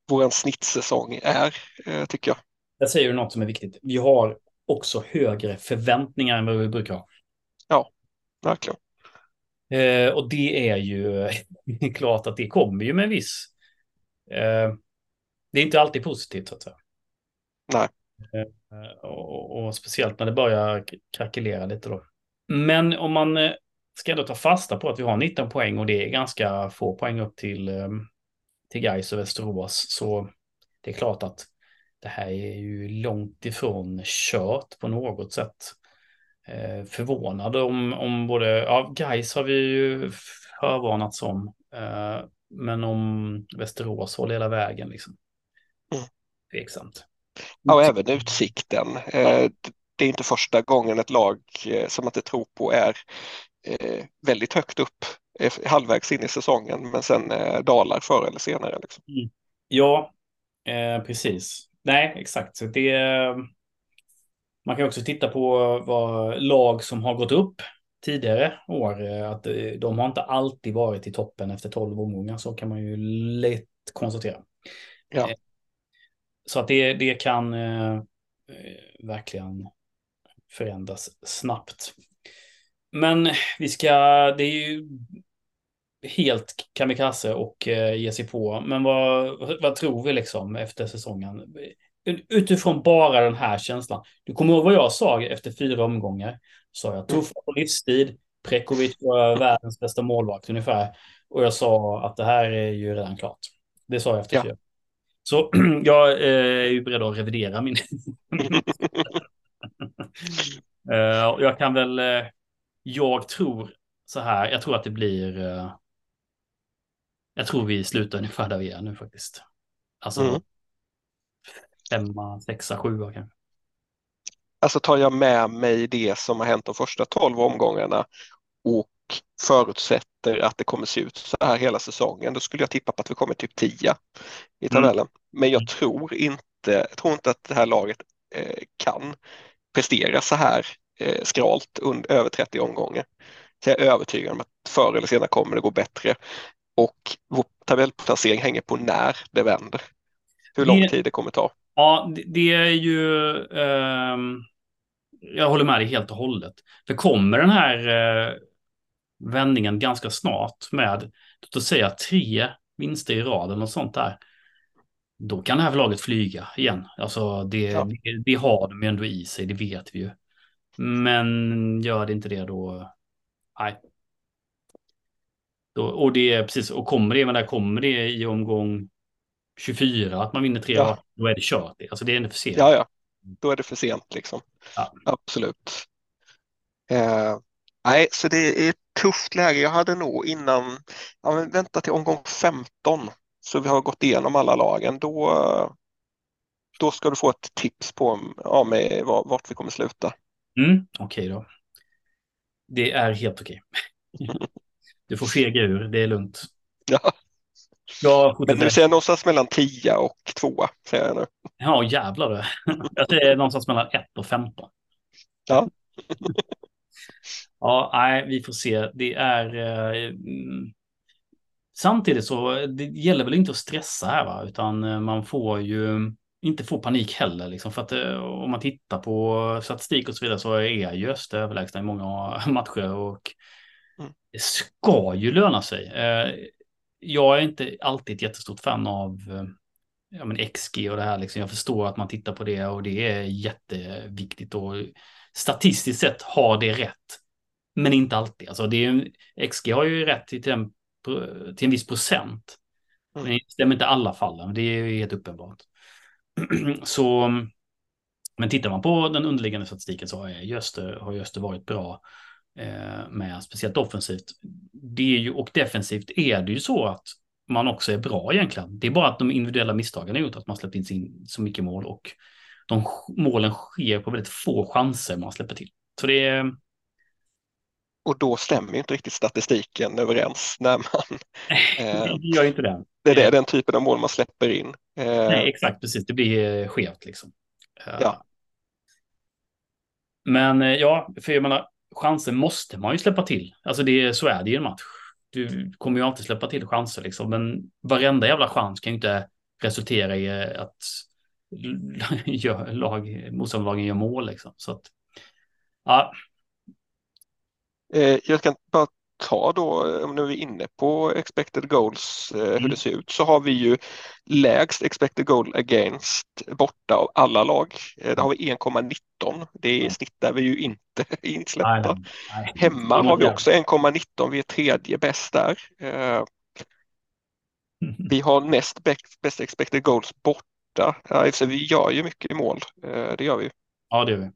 Speaker 2: vår snittsäsong är, eh, tycker jag.
Speaker 1: Där säger du något som är viktigt. Vi har också högre förväntningar än vad vi brukar ha.
Speaker 2: Verkligen.
Speaker 1: Eh, och det är ju klart att det kommer ju med en viss... Eh, det är inte alltid positivt så att säga.
Speaker 2: Nej.
Speaker 1: Eh, och, och speciellt när det börjar krackelera lite då. Men om man eh, ska ändå ta fasta på att vi har 19 poäng och det är ganska få poäng upp till, eh, till Gais och Västerås så det är klart att det här är ju långt ifrån kört på något sätt. Eh, förvånad om, om både, ja Gais har vi ju förvarnats om, eh, men om Västerås håller hela vägen liksom.
Speaker 2: Mm.
Speaker 1: Tveksamt.
Speaker 2: Ja, och även utsikten. Eh, Det är inte första gången ett lag eh, som man inte tror på är eh, väldigt högt upp eh, halvvägs in i säsongen men sen dalar förr eller senare. Liksom.
Speaker 1: Ja, eh, precis. Nej, exakt. Så det, man kan också titta på vad lag som har gått upp tidigare år. eh, Att eh, de har inte alltid varit i toppen efter 12 omgångar. Så kan man ju lätt konstatera.
Speaker 2: Ja.
Speaker 1: Eh, Så att det, det kan eh, eh, verkligen förändras snabbt. Men vi ska, det är ju helt kamikaze och eh, ge sig på. Men vad, vad tror vi liksom efter säsongen? Utifrån bara den här känslan. Du kommer ihåg vad jag sa efter fyra omgångar? Sa jag tuffa på livstid, Prekovic var världens bästa målvakt ungefär. Och jag sa att det här är ju redan klart. Det sa jag efter
Speaker 2: Ja.
Speaker 1: fyra. Så jag eh, är ju beredd att revidera min... Eh, jag kan väl... Jag tror så här. Jag tror att det blir... Jag tror vi slutar ungefär där vi är nu faktiskt. Alltså
Speaker 2: Mm.
Speaker 1: femma, sexa, sjua kanske.
Speaker 2: Alltså tar jag med mig det som har hänt de första 12 omgångarna och förutsätter att det kommer se ut så här hela säsongen, då skulle jag tippa på att vi kommer typ 10 i tabellen. Men jag tror inte, jag tror inte att det här laget eh, kan prestera så här eh, skralt under, över 30 omgångar. Så jag är övertygad om att förr eller senare kommer det gå bättre och vår tabellplacering hänger på när det vänder. Hur lång
Speaker 1: Det-
Speaker 2: tid det kommer ta.
Speaker 1: Ja, det, det är ju... ehm, jag håller med dig helt och hållet. För kommer den här eh, vändningen ganska snart med, låt oss säga tre vinster i raden och sånt där. Då kan det här laget flyga igen. Alltså det,
Speaker 2: Ja.
Speaker 1: det, det har de ju ändå i sig, det vet vi ju. Men gör det inte det då, nej. Då, och det är precis, och kommer det, men där kommer det i omgång 24, att man vinner tre
Speaker 2: Ja.
Speaker 1: då är det kört. Alltså det är för sent.
Speaker 2: Ja, ja, då är det för sent liksom.
Speaker 1: Ja.
Speaker 2: Absolut. Eh, nej, så det är ett tufft läge. Jag hade nog innan, ja, men vänta till omgång 15 så vi har gått igenom alla lagen. Då, då ska du få ett tips på ja, med var- vart vi kommer sluta.
Speaker 1: Mm, okej då. Det är helt okej. Du får fega ur, det är lugnt.
Speaker 2: Ja,
Speaker 1: Jag
Speaker 2: men nu säger någonstans mellan 10 och 2, säger jag nu.
Speaker 1: Ja, jävlar du. Jag säger någonstans mellan 1 och 15.
Speaker 2: Ja.
Speaker 1: Ja, nej, vi får se. Det är... eh, samtidigt så det gäller väl inte att stressa här, va? utan eh, man får ju inte få panik heller. Liksom, för att eh, om man tittar på statistik och så vidare så är ju Öster överlägsna i många matcher och. Det ska ju löna sig. Eh, jag är inte alltid ett jättestort fan av ja, men XG och det här. Liksom. Jag förstår att man tittar på det och det är jätteviktigt och statistiskt sett har det rätt. Men inte alltid. Alltså det är, XG har ju rätt till en, till en viss procent. Mm. Men det stämmer inte alla fallen. Det är helt uppenbart. så, men tittar man på den underliggande statistiken så har Göster, har Göster varit bra eh, med, speciellt offensivt. Det är ju, och defensivt är det ju så att man också är bra egentligen. Det är bara att de individuella misstagen har gjort att man släppt in sin, så mycket mål och de målen sker på väldigt få chanser man släpper till. Så det är...
Speaker 2: Och då stämmer inte riktigt statistiken överens när man...
Speaker 1: Eh, det gör inte det.
Speaker 2: Det är den typen av mål man släpper in.
Speaker 1: Eh, Nej, exakt, precis. Det blir skevt liksom.
Speaker 2: Eh, ja.
Speaker 1: Men ja, för jag menar, chanser måste man ju släppa till. Alltså det, så är det i en match du kommer ju alltid släppa till chanser liksom, men varenda jävla chans kan ju inte resultera i att lag, motståndarlagen gör mål liksom. Så att, ja.
Speaker 2: Eh, jag kan bara ta då, om nu är vi inne på expected goals, eh, hur mm. det ser ut, så har vi ju lägst expected goal against borta av alla lag. Eh, där har vi 1,19. Det är mm. snitt där vi ju inte insläppta. Hemma har vi också 1,19. Vi är tredje bäst där. Eh, vi har näst bäst expected goals borta. Alltså, vi gör ju mycket mål, det gör vi.
Speaker 1: Ja, det gör vi.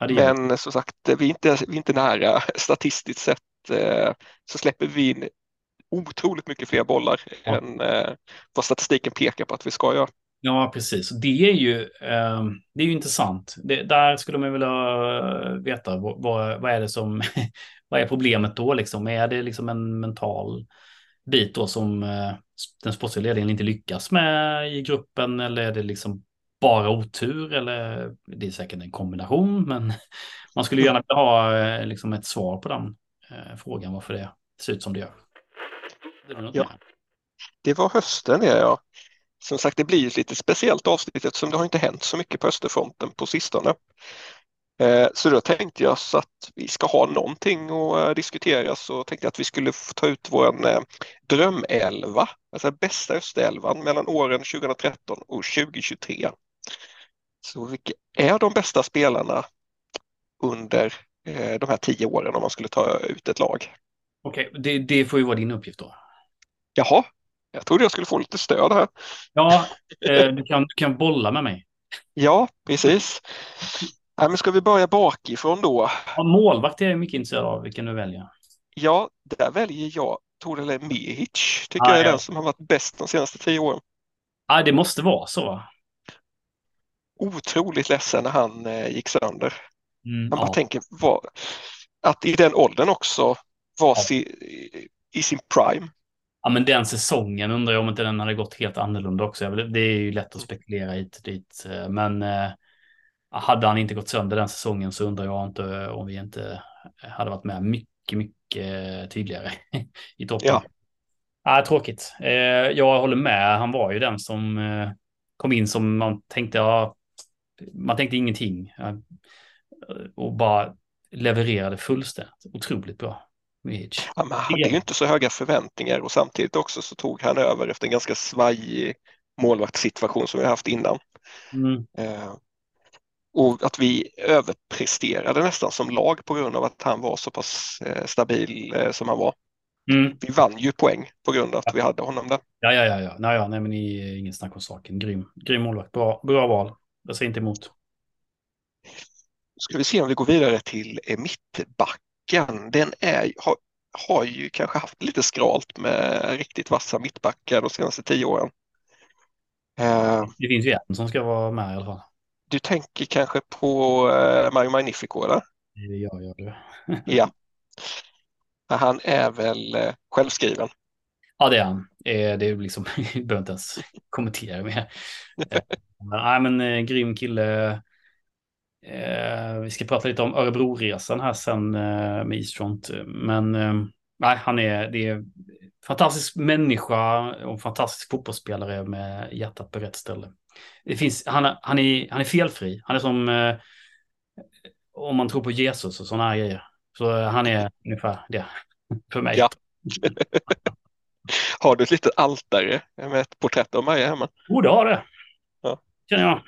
Speaker 2: Men som sagt, vi är, inte, vi är inte nära statistiskt sett så släpper vi in otroligt mycket fler bollar ja. än eh, vad statistiken pekar på att vi ska göra.
Speaker 1: Ja, precis. Det är ju, eh, det är ju intressant. Det, där skulle man vilja veta vad, vad är det som, vad är problemet då liksom? Är det liksom en mental bit då som eh, den sportsliga ledningen inte lyckas med i gruppen eller är det liksom bara otur eller det är säkert en kombination men man skulle gärna vilja ha eh, liksom ett svar på den eh, frågan varför det ser ut som det gör.
Speaker 2: Det ja. Det var hösten det ja. Som sagt det blir ett lite speciellt avsnitt eftersom det har inte hänt så mycket på Österfronten på sistone. Eh, så då tänkte jag så att vi ska ha någonting att eh, diskutera så tänkte jag att vi skulle ta ut vår eh, drömelva, alltså bästa Österälvan mellan åren 2013 och 2023. Så vilka är de bästa spelarna under de här tio åren om man skulle ta ut ett lag?
Speaker 1: Okej, det, det får ju vara din uppgift då.
Speaker 2: Jaha, jag trodde jag skulle få lite stöd här.
Speaker 1: Ja, eh, du, kan, du kan bolla med mig.
Speaker 2: Ja, precis. Nej, men ska vi börja bakifrån då?
Speaker 1: Ja, målvakt är jag mycket intresserad av, vilken du väljer.
Speaker 2: Ja, där väljer jag Tordele Mihic. Tycker ah, jag är ja. den som har varit bäst de senaste tio åren.
Speaker 1: Ja, det måste vara så.
Speaker 2: Otroligt ledsen när han eh, gick sönder. Mm, Man bara tänker vad, att i den åldern också var ja. i, i sin prime
Speaker 1: Ja, men den säsongen undrar jag om inte den hade gått helt annorlunda också. Det är ju lätt att spekulera hit och dit. Men eh, hade han inte gått sönder den säsongen så undrar jag inte om vi inte hade varit med mycket, mycket tydligare i toppen. Ja. Ja, tråkigt. Eh, jag håller med. Han var ju den som eh, kom in som man tänkte, ja, man tänkte ingenting. Och bara levererade fullständigt. Otroligt bra.
Speaker 2: Han hade ju inte så höga förväntningar och samtidigt också så tog han över efter en ganska svajig målvaktssituation som vi haft innan. Mm. Eh, och att vi överpresterade nästan som lag på grund av att han var så pass eh, stabil eh, som han var. Mm. Vi vann ju poäng på grund av att vi hade honom där.
Speaker 1: Ja, ja, ja, ja. Nej, ja, nej men ni, ingen snack om saken. Grym, grym målvakt. Bra, bra val. Jag säger inte emot.
Speaker 2: Ska vi se om vi går vidare till mittback mittbacken, den är, har, har ju kanske haft lite skralt med riktigt vassa mittbackar de senaste tio åren.
Speaker 1: Uh, det finns ju en som ska vara med i alla fall.
Speaker 2: Du tänker kanske på uh, Mario Magnifico eller?
Speaker 1: Ja, gör du.
Speaker 2: ja. Han är väl uh, självskriven.
Speaker 1: Ja, det är han. Det är liksom, jag behöver inte ens kommentera mer. Nej, men grym kille. Eh, vi ska prata lite om Örebro-resan här sen eh, med Eastfront. Men eh, nej, han är, det är fantastisk människa och fantastisk fotbollsspelare med hjärtat på rätt ställe. Det finns, han, han, är, han är felfri. Han är som eh, om man tror på Jesus och sådana här grejer. Så han är ungefär det för mig.
Speaker 2: Ja. har du ett litet altare med ett porträtt av Maja hemma?
Speaker 1: Jo, det har det.
Speaker 2: Ja.
Speaker 1: Känner jag.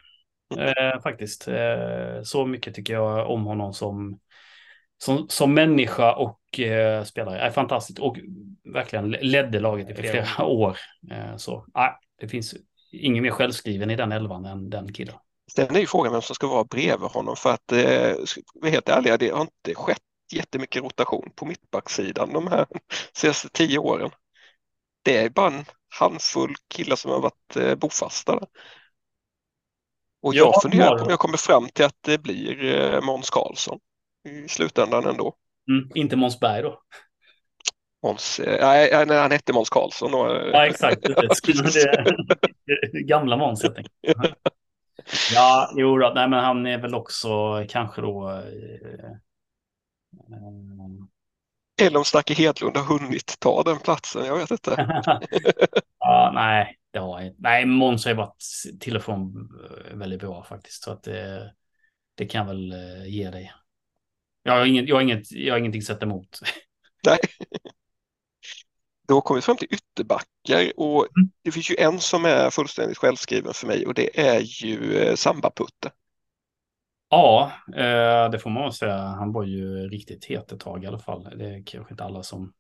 Speaker 1: Eh, faktiskt. Eh, så mycket tycker jag om honom som, som, som människa och eh, spelare. Är fantastiskt och verkligen ledde laget i flera år. Eh, så det finns ingen mer självskriven i den elvan än den killen.
Speaker 2: Sen är ju frågan vem som ska vara bredvid honom för att eh, vara helt ärliga, det har inte skett jättemycket rotation på mittbacksidan de här senaste tio åren. Det är bara en handfull killar som har varit eh, bofasta. Där. Och jag ja, funderar på om jag kommer fram till att det blir eh, Måns Karlsson i slutändan ändå.
Speaker 1: Mm, inte Måns Berg då?
Speaker 2: Måns, eh, nej, nej, han hette Måns Karlsson. Och,
Speaker 1: ja, exakt. Det, det, gamla Måns helt enkelt. Ja, jo då, nej, men han är väl också kanske då... Eh,
Speaker 2: Eller om Snacke Hedlund har hunnit ta den platsen, jag vet inte.
Speaker 1: ja, nej, det har jag inte. Nej, Måns har ju varit till och från eh, väldigt bra faktiskt. Så att det, det kan väl eh, ge dig. Jag har, inget, jag har, inget, jag har ingenting sätta emot.
Speaker 2: Nej. Då kommer vi fram till ytterbackar och mm. det finns ju en som är fullständigt självskriven för mig och det är ju eh, Samba-Putte.
Speaker 1: Ja, det får man säga. Han var ju riktigt het ett tag i alla fall. Det är kanske inte alla som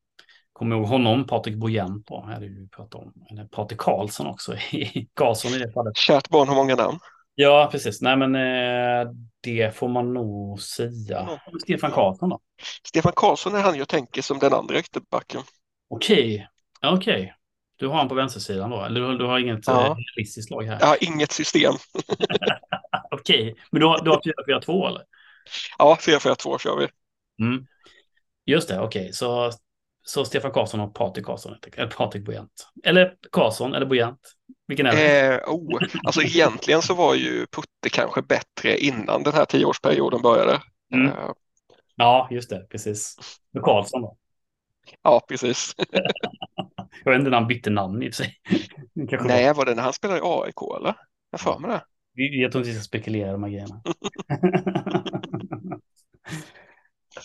Speaker 1: kommer ihåg honom, Patrik Bojen på, är det vi pratar om. Eller Patrik Karlsson också, Karlsson i det fallet.
Speaker 2: Kärt barn har många namn.
Speaker 1: Ja, precis. Nej, men eh, det får man nog säga. Mm. Stefan Karlsson då?
Speaker 2: Stefan Karlsson är han jag tänker som den andra ytterbacken.
Speaker 1: Okej, okej. Okay. Du har han på vänstersidan då? Eller du, du har inget ja. eh, realistiskt lag här?
Speaker 2: Jag har inget system.
Speaker 1: okej, men du har, du har 4-4-2 eller?
Speaker 2: Ja, 4-4-2 kör vi.
Speaker 1: Mm. Just det, okej. Så så Stefan Karlsson och Patrik Karlsson, eller Patrik Bojant. Eller Karlsson eller Bojant. Vilken är det?
Speaker 2: Eh, oh, alltså egentligen så var ju Putte kanske bättre innan den här tioårsperioden började.
Speaker 1: Mm. Eh. Ja, just det, precis. Med Karlsson då?
Speaker 2: Ja, precis.
Speaker 1: jag vet inte när han bytte namn i och för sig.
Speaker 2: Nej, var det när han spelade i AIK eller? Jag får mig det.
Speaker 1: Jag tror inte vi ska spekulera de här grejerna.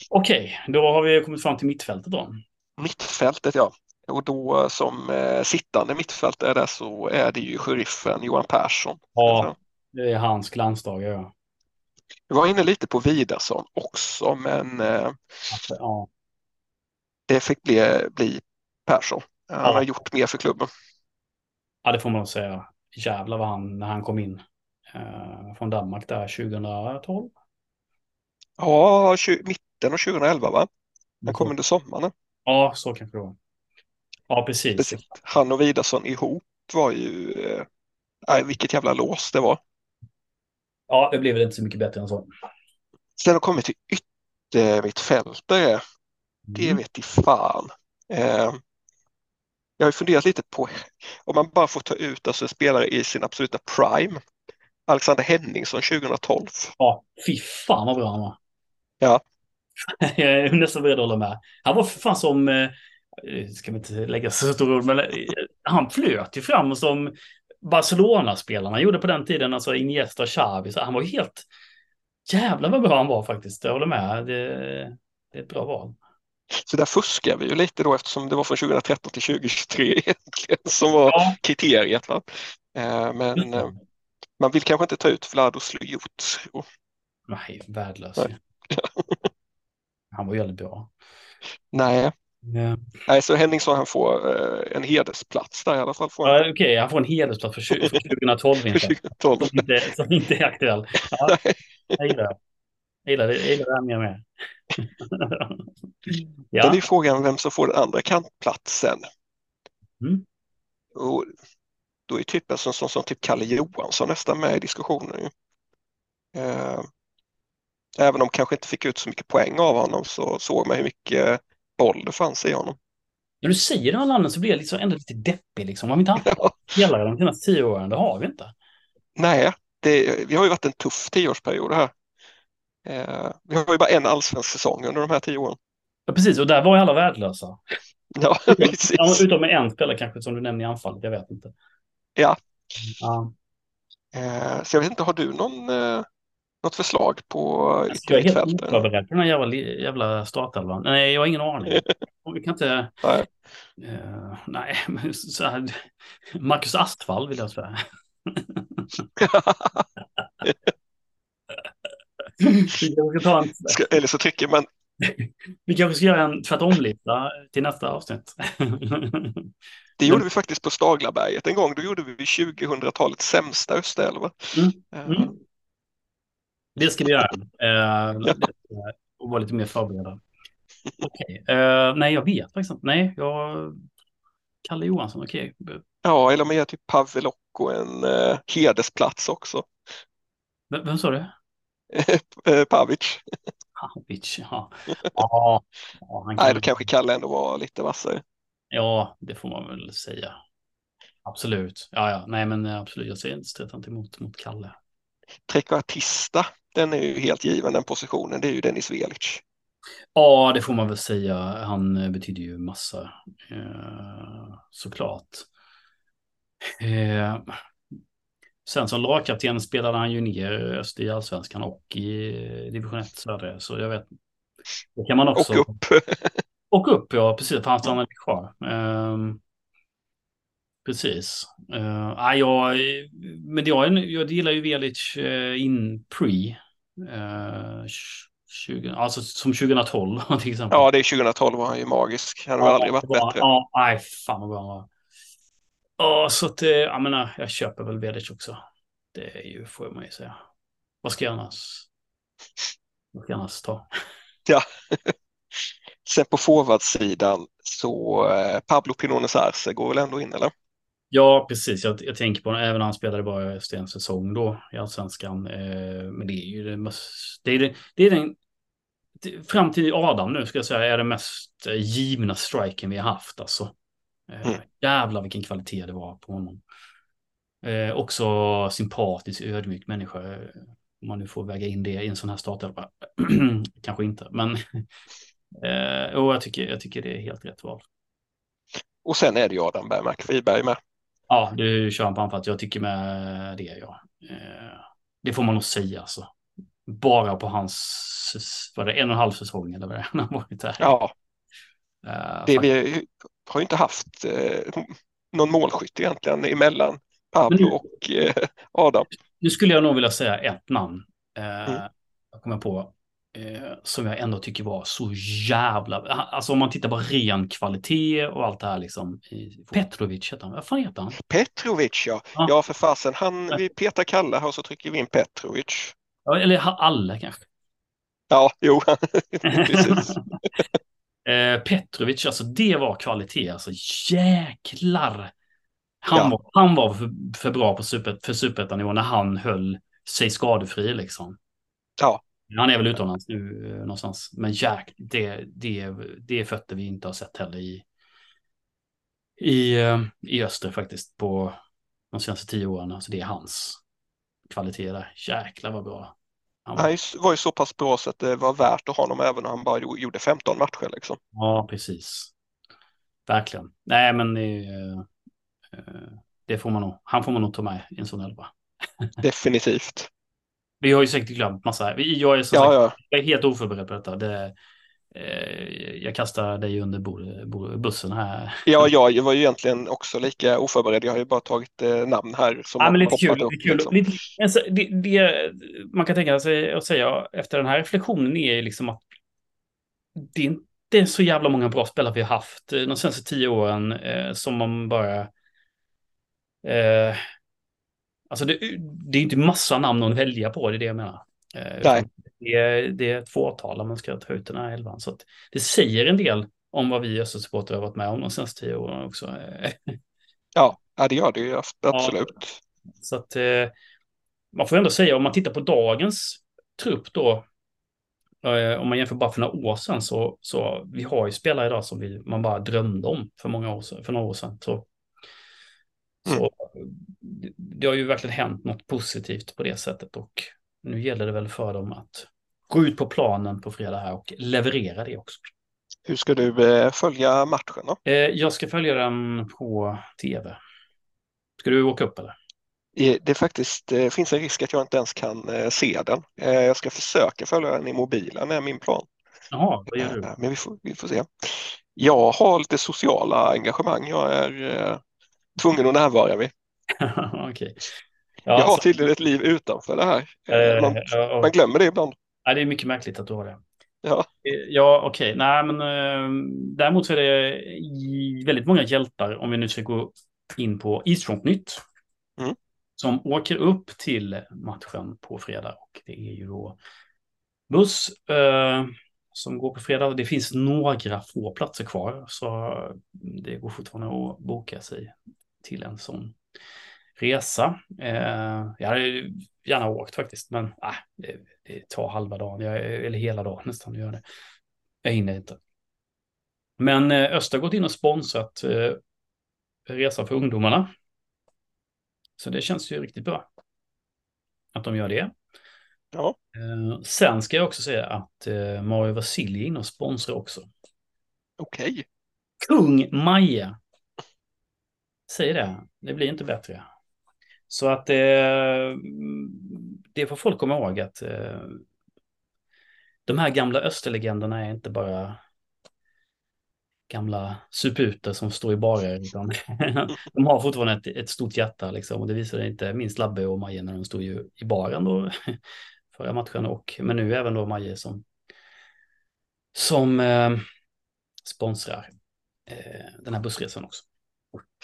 Speaker 1: Okej, okay, då har vi kommit fram till mittfältet då.
Speaker 2: Mittfältet ja. Och då som eh, sittande mittfältare där så är det ju sheriffen Johan Persson.
Speaker 1: Ja, det är hans glansdagar. Ja.
Speaker 2: Jag var inne lite på Vidarsson också, men eh, ja. det fick bli, bli Persson. Han ja. har gjort mer för klubben.
Speaker 1: Ja, det får man säga. Jävlar vad han, när han kom in från Danmark där 2012.
Speaker 2: Ja, mitten av 2011 va? Han kom under sommaren.
Speaker 1: Ja, så kanske det var. Ja, precis. Speciellt.
Speaker 2: Han och Vidarsson ihop var ju, äh, vilket jävla lås det var.
Speaker 1: Ja, det blev väl inte så mycket bättre än så.
Speaker 2: Sen har kommit till yttermittfältare. Mm. Det vet i fan. Eh, jag har funderat lite på om man bara får ta ut alltså, spelare i sin absoluta prime. Alexander Henningsson 2012.
Speaker 1: Ja, fy fan vad bra han var.
Speaker 2: Ja,
Speaker 1: jag är nästan beredd att hålla med. Han var för fan som, eh, ska vi inte lägga så stor ord, men eh, han flöt ju fram som Barcelona-spelarna gjorde på den tiden, alltså Iniesta Xavi. Så han var helt, jävla vad bra han var faktiskt. Jag håller med. Det, det är ett bra val.
Speaker 2: Så där fuskar vi ju lite då eftersom det var från 2013 till 2023 egentligen som var ja. kriteriet. Va? Eh, men mm. Man vill kanske inte ta ut Vlado Slujuts.
Speaker 1: Nej, värdelös. Nej. Han var ju väldigt bra.
Speaker 2: Nej. Yeah. Nej, så Henningsson han får eh, en hedersplats där i alla fall.
Speaker 1: Får ja, Okej, okay. han får en hedersplats för, 20, för 2012. för 2012. Som, inte, som inte är aktuell. Ja, jag gillar det. Jag gillar det, jag gillar det här mer och mer.
Speaker 2: ja. Då är frågan vem som får den andra kantplatsen. Mm. Och då är typ en sån som, som typ Kalle Johansson nästan med i diskussionen. Eh, Även om kanske inte fick ut så mycket poäng av honom så såg man hur mycket boll det fanns i honom.
Speaker 1: När du säger alla namnen så blir jag liksom ändå lite deppig. Liksom. Har vi inte haft ja. hela de senaste tio åren? Det har vi inte.
Speaker 2: Nej, det, vi har ju varit en tuff tioårsperiod här. Eh, vi har ju bara en allsvensk säsong under de här tio åren.
Speaker 1: Ja, precis, och där var ju alla värdelösa.
Speaker 2: Ja, precis.
Speaker 1: utom med en spelare kanske som du nämner i anfallet, jag vet inte.
Speaker 2: Ja.
Speaker 1: Ja.
Speaker 2: Eh, så jag vet inte, har du någon, eh, något förslag på
Speaker 1: Alltså, jag är helt oförberedd på den här jävla, jävla startelvan. Nej, jag har ingen aning. Vi kan inte...
Speaker 2: Nej.
Speaker 1: eh, nej, men så här, Marcus Astfall vill jag säga. En,
Speaker 2: Ska, eller så trycker man,
Speaker 1: vi kanske ska göra en tvärtomlista till nästa avsnitt.
Speaker 2: Det gjorde vi faktiskt på Staglaberget en gång, då gjorde vi 2000-talets sämsta östelva.
Speaker 1: Mm,
Speaker 2: Eh,
Speaker 1: mm. Det ska vi göra. Eh, det- och vara lite mer förberedda. Okej. Eh, nej, jag vet faktiskt inte. Nej, jag... Kalle Johansson, okej.
Speaker 2: Ja, eller man ger typ Pavelocco en eh, hedersplats också.
Speaker 1: Vem, vem sa du?
Speaker 2: Pavic.
Speaker 1: Havic, ja. Ja, ja, han
Speaker 2: Nej,
Speaker 1: kan...
Speaker 2: då kanske Kalle ändå var lite vassare.
Speaker 1: Ja, det får man väl säga. Absolut. Ja, ja. Nej, men eh, absolut. Jag säger inte strättant emot mot Kalle.
Speaker 2: Trekvartista, den är ju helt given den positionen, det är ju Dennis Velic.
Speaker 1: Ja, det får man väl säga. Han eh, betyder ju massa, eh, såklart. Eh, sen som lagkapten spelade han ju ner i allsvenskan och i division 1 södra, så jag vet. Det kan man också.
Speaker 2: Och upp.
Speaker 1: Och upp, ja, precis. För han stannade kvar. Ehm, precis. Uh, jag, men jag, jag gillar ju Velic uh, in pre. Uh, 20, alltså som 2012 till exempel.
Speaker 2: Ja, det är 2012 var han ju magisk. Han har
Speaker 1: Ja,
Speaker 2: aldrig varit
Speaker 1: var-
Speaker 2: bättre.
Speaker 1: Ja, nej, fan vad bra han var. Ja, så att, eh, jag menar, jag köper väl Velic också. Det är ju, får man ju säga. Vad ska jag annars? Vad ska jag annars ta?
Speaker 2: Ja. Sen på forwardsidan så eh, Pablo Pinones Arce går väl ändå in eller?
Speaker 1: Ja, precis. Jag, jag tänker på det, även han spelade bara efter en säsong då i allsvenskan. Eh, men det är ju det mest, det är, det, det är den, fram till Adam nu ska jag säga, är det mest eh, givna striken vi har haft alltså. Eh,
Speaker 2: Mm.
Speaker 1: Jävlar vilken kvalitet det var på honom. Eh, också sympatisk, ödmjuk människa. Om man nu får väga in det i en sån här startelva. Kanske inte, men eh, och jag, tycker, jag tycker det är helt rätt val.
Speaker 2: Och sen är det ju Adam Bergmark Wiberg med.
Speaker 1: Ja, du kör han på anfall. Jag tycker med det, ja. Eh, det får man nog säga alltså. Bara på hans, var det en och en halv säsong eller vad det är, han har varit där.
Speaker 2: Ja,
Speaker 1: Eh,
Speaker 2: det, vi har ju inte haft eh, någon målskytt egentligen emellan Pablo
Speaker 1: nu-
Speaker 2: och eh, Adam.
Speaker 1: Nu skulle jag nog vilja säga ett namn. Eh,
Speaker 2: Mm.
Speaker 1: Jag kommer på. Eh, som jag ändå tycker var så jävla... Alltså om man tittar på ren kvalitet och allt det här liksom. Petrovic heter han. Vad fan heter han?
Speaker 2: Petrovic ja.
Speaker 1: Ja.
Speaker 2: Ja, för fasen. Han, vi petar Kalle här och så trycker vi in Petrovic.
Speaker 1: Ja, Eller ha- alla kanske.
Speaker 2: Ja, jo, precis.
Speaker 1: Eh, Petrovic, alltså det var kvalitet. Alltså jäklar. Han,
Speaker 2: Ja.
Speaker 1: var, han var för, för bra på super, för superettanivå när han höll sig skadefri liksom.
Speaker 2: Ja.
Speaker 1: Han är väl utomlands nu eh, någonstans. Men jäk, det, det, det är fötter vi inte har sett heller i, i, eh, i öster faktiskt på de senaste tio åren. Alltså det är hans kvalitet där. Jäklar vad bra. Han var.
Speaker 2: Han var ju så pass bra så att det var värt att ha honom även om han bara gjo- gjorde 15 matcher. Liksom.
Speaker 1: Ja, precis. Verkligen. Nej, men det, eh, det får man nog. Han får man nog ta med i en sån elva.
Speaker 2: Definitivt.
Speaker 1: Vi har ju säkert glömt massa. Jag är, som
Speaker 2: Ja,
Speaker 1: sagt,
Speaker 2: ja.
Speaker 1: jag är helt oförberedd på detta. Det, eh, jag kastar dig under bussen här.
Speaker 2: Ja, jag var ju egentligen också lika oförberedd. Jag har ju bara tagit eh, namn här som
Speaker 1: Ja, men lite kul.
Speaker 2: upp.
Speaker 1: Lite kul.
Speaker 2: liksom.
Speaker 1: Lite, alltså, det, det, man kan tänka sig att säga efter den här reflektionen är ju liksom att det är inte så jävla många bra spelare vi har haft de senaste tio åren eh, som man bara... Eh, alltså det, det är inte massa namn att välja på, det är det jag menar. Eh,
Speaker 2: Nej.
Speaker 1: Det, är, det är ett fåtal om man ska ta ut den här elvan. Så det säger en del om vad vi Östersupportrar har varit med om de senaste tio åren också.
Speaker 2: Ja, ja, det gör det ju absolut.
Speaker 1: Så att eh, man får ändå säga om man tittar på dagens trupp då. Eh, om man jämför bara för några år sedan så, så vi har ju spelare idag som vi, man bara drömde om för många år sedan, för några år sedan. Så, så det, det har ju verkligen hänt något positivt på det sättet och nu gäller det väl för dem att gå ut på planen på fredag här och leverera det också.
Speaker 2: Hur ska du eh, följa matchen då?
Speaker 1: Eh, jag ska följa den på tv. Ska du åka upp eller?
Speaker 2: Det är faktiskt, det finns en risk att jag inte ens kan se den. Jag ska försöka följa den i mobilen, är min plan.
Speaker 1: Jaha, vad gör du?
Speaker 2: Men vi får, vi får se. Jag har lite sociala engagemang jag är tvungen att närvara vid.
Speaker 1: okay.
Speaker 2: Ja, jag har så... tydligen ett liv utanför det här. Eh, man, uh, man, glömmer det ibland.
Speaker 1: Ja, det är mycket märkligt att du har det.
Speaker 2: Ja,
Speaker 1: eh, ja okej. Okay. Nej, men uh, däremot så är det väldigt många hjältar, om vi nu ska gå in på Isfront-nytt, mm. som åker upp till matchen på fredag. Och det är ju då buss uh, som går på fredag. Det finns några få platser kvar, så det går fortfarande att boka sig till en sån resa. Eh, jag hade gärna åkt faktiskt, men äh, det, det tar halva dagen, jag, eller hela dagen nästan. Gör det. Jag hinner inte. Men eh, Öster har gått in och sponsrat eh, resan för ungdomarna. Så det känns ju riktigt bra. Att de gör det.
Speaker 2: Ja.
Speaker 1: Eh, sen ska jag också säga att eh, Mario Vasilij är inne och sponsrar också.
Speaker 2: Okej. Okay.
Speaker 1: Kung Maja. Säg det, det blir inte bättre. Så att eh, det får folk komma ihåg att eh, de här gamla österlegenderna är inte bara gamla suputer som står i barer. Utan de har fortfarande ett, ett stort hjärta liksom. Och det visade inte minst Labbe och Maje när de stod ju i baren då förra matchen. Och, men nu även då Maje som, som eh, sponsrar eh, den här bussresan också.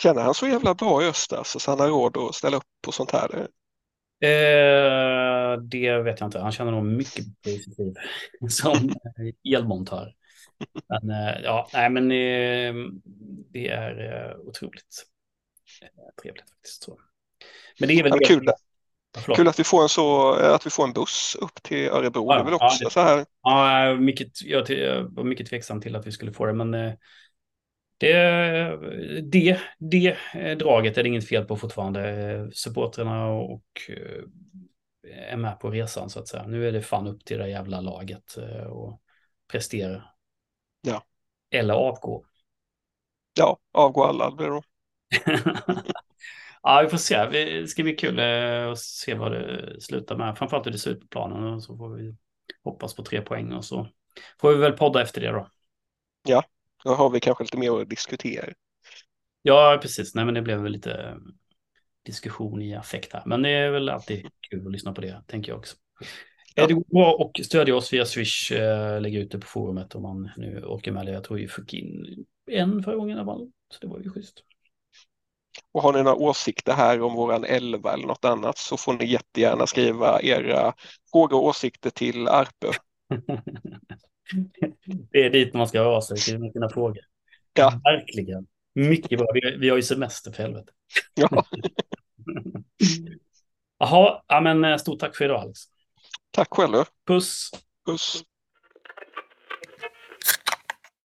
Speaker 2: Känner han så jävla bra i öster så han har råd att ställa upp på sånt här?
Speaker 1: Eh, det vet jag inte. Han känner nog mycket positiv som elmontör. Men eh, ja, nej men eh, det är eh, otroligt eh, trevligt faktiskt. Så.
Speaker 2: Men det är väl ja, det. Kul, ja, kul att vi får en så att vi får en buss upp till Örebro. Ja, det är väl också det, så här.
Speaker 1: Ja, mycket, jag, jag var mycket tveksam till att vi skulle få det, men eh, det, det, det draget är det inget fel på fortfarande. Supporterna och eh, är med på resan så att säga. Nu är det fan upp till det jävla laget eh, och prestera.
Speaker 2: Ja.
Speaker 1: Eller avgå.
Speaker 2: Ja, avgå alla blir det
Speaker 1: Ja, vi får se. Det ska bli kul eh, att se vad det slutar med. Framförallt hur det ser ut på planen. Och så får vi hoppas på tre poäng och så får vi väl podda efter det då.
Speaker 2: Ja, då har vi kanske lite mer att diskutera.
Speaker 1: Ja, precis. Nej, men det blev väl lite eh, diskussion i affekt här. Men det är väl alltid kul att lyssna på det, tänker jag också. Ja. Det går bra att stödja oss via Swish, äh, lägga ut det på forumet om man nu orkar med det. Jag tror vi fick in en förra gången i alla fall, så det var ju schysst.
Speaker 2: Och har ni några åsikter här om våran elva eller något annat så får ni jättegärna skriva era frågor och åsikter till Arpe.
Speaker 1: det är dit man ska röra sig till sina frågor.
Speaker 2: Ja.
Speaker 1: Verkligen. Mycket bra. Vi, vi har ju semester för helvete.
Speaker 2: Ja.
Speaker 1: Jaha, ja, men eh, stort tack för idag Alex.
Speaker 2: Tack själv.
Speaker 1: Puss.
Speaker 2: Puss.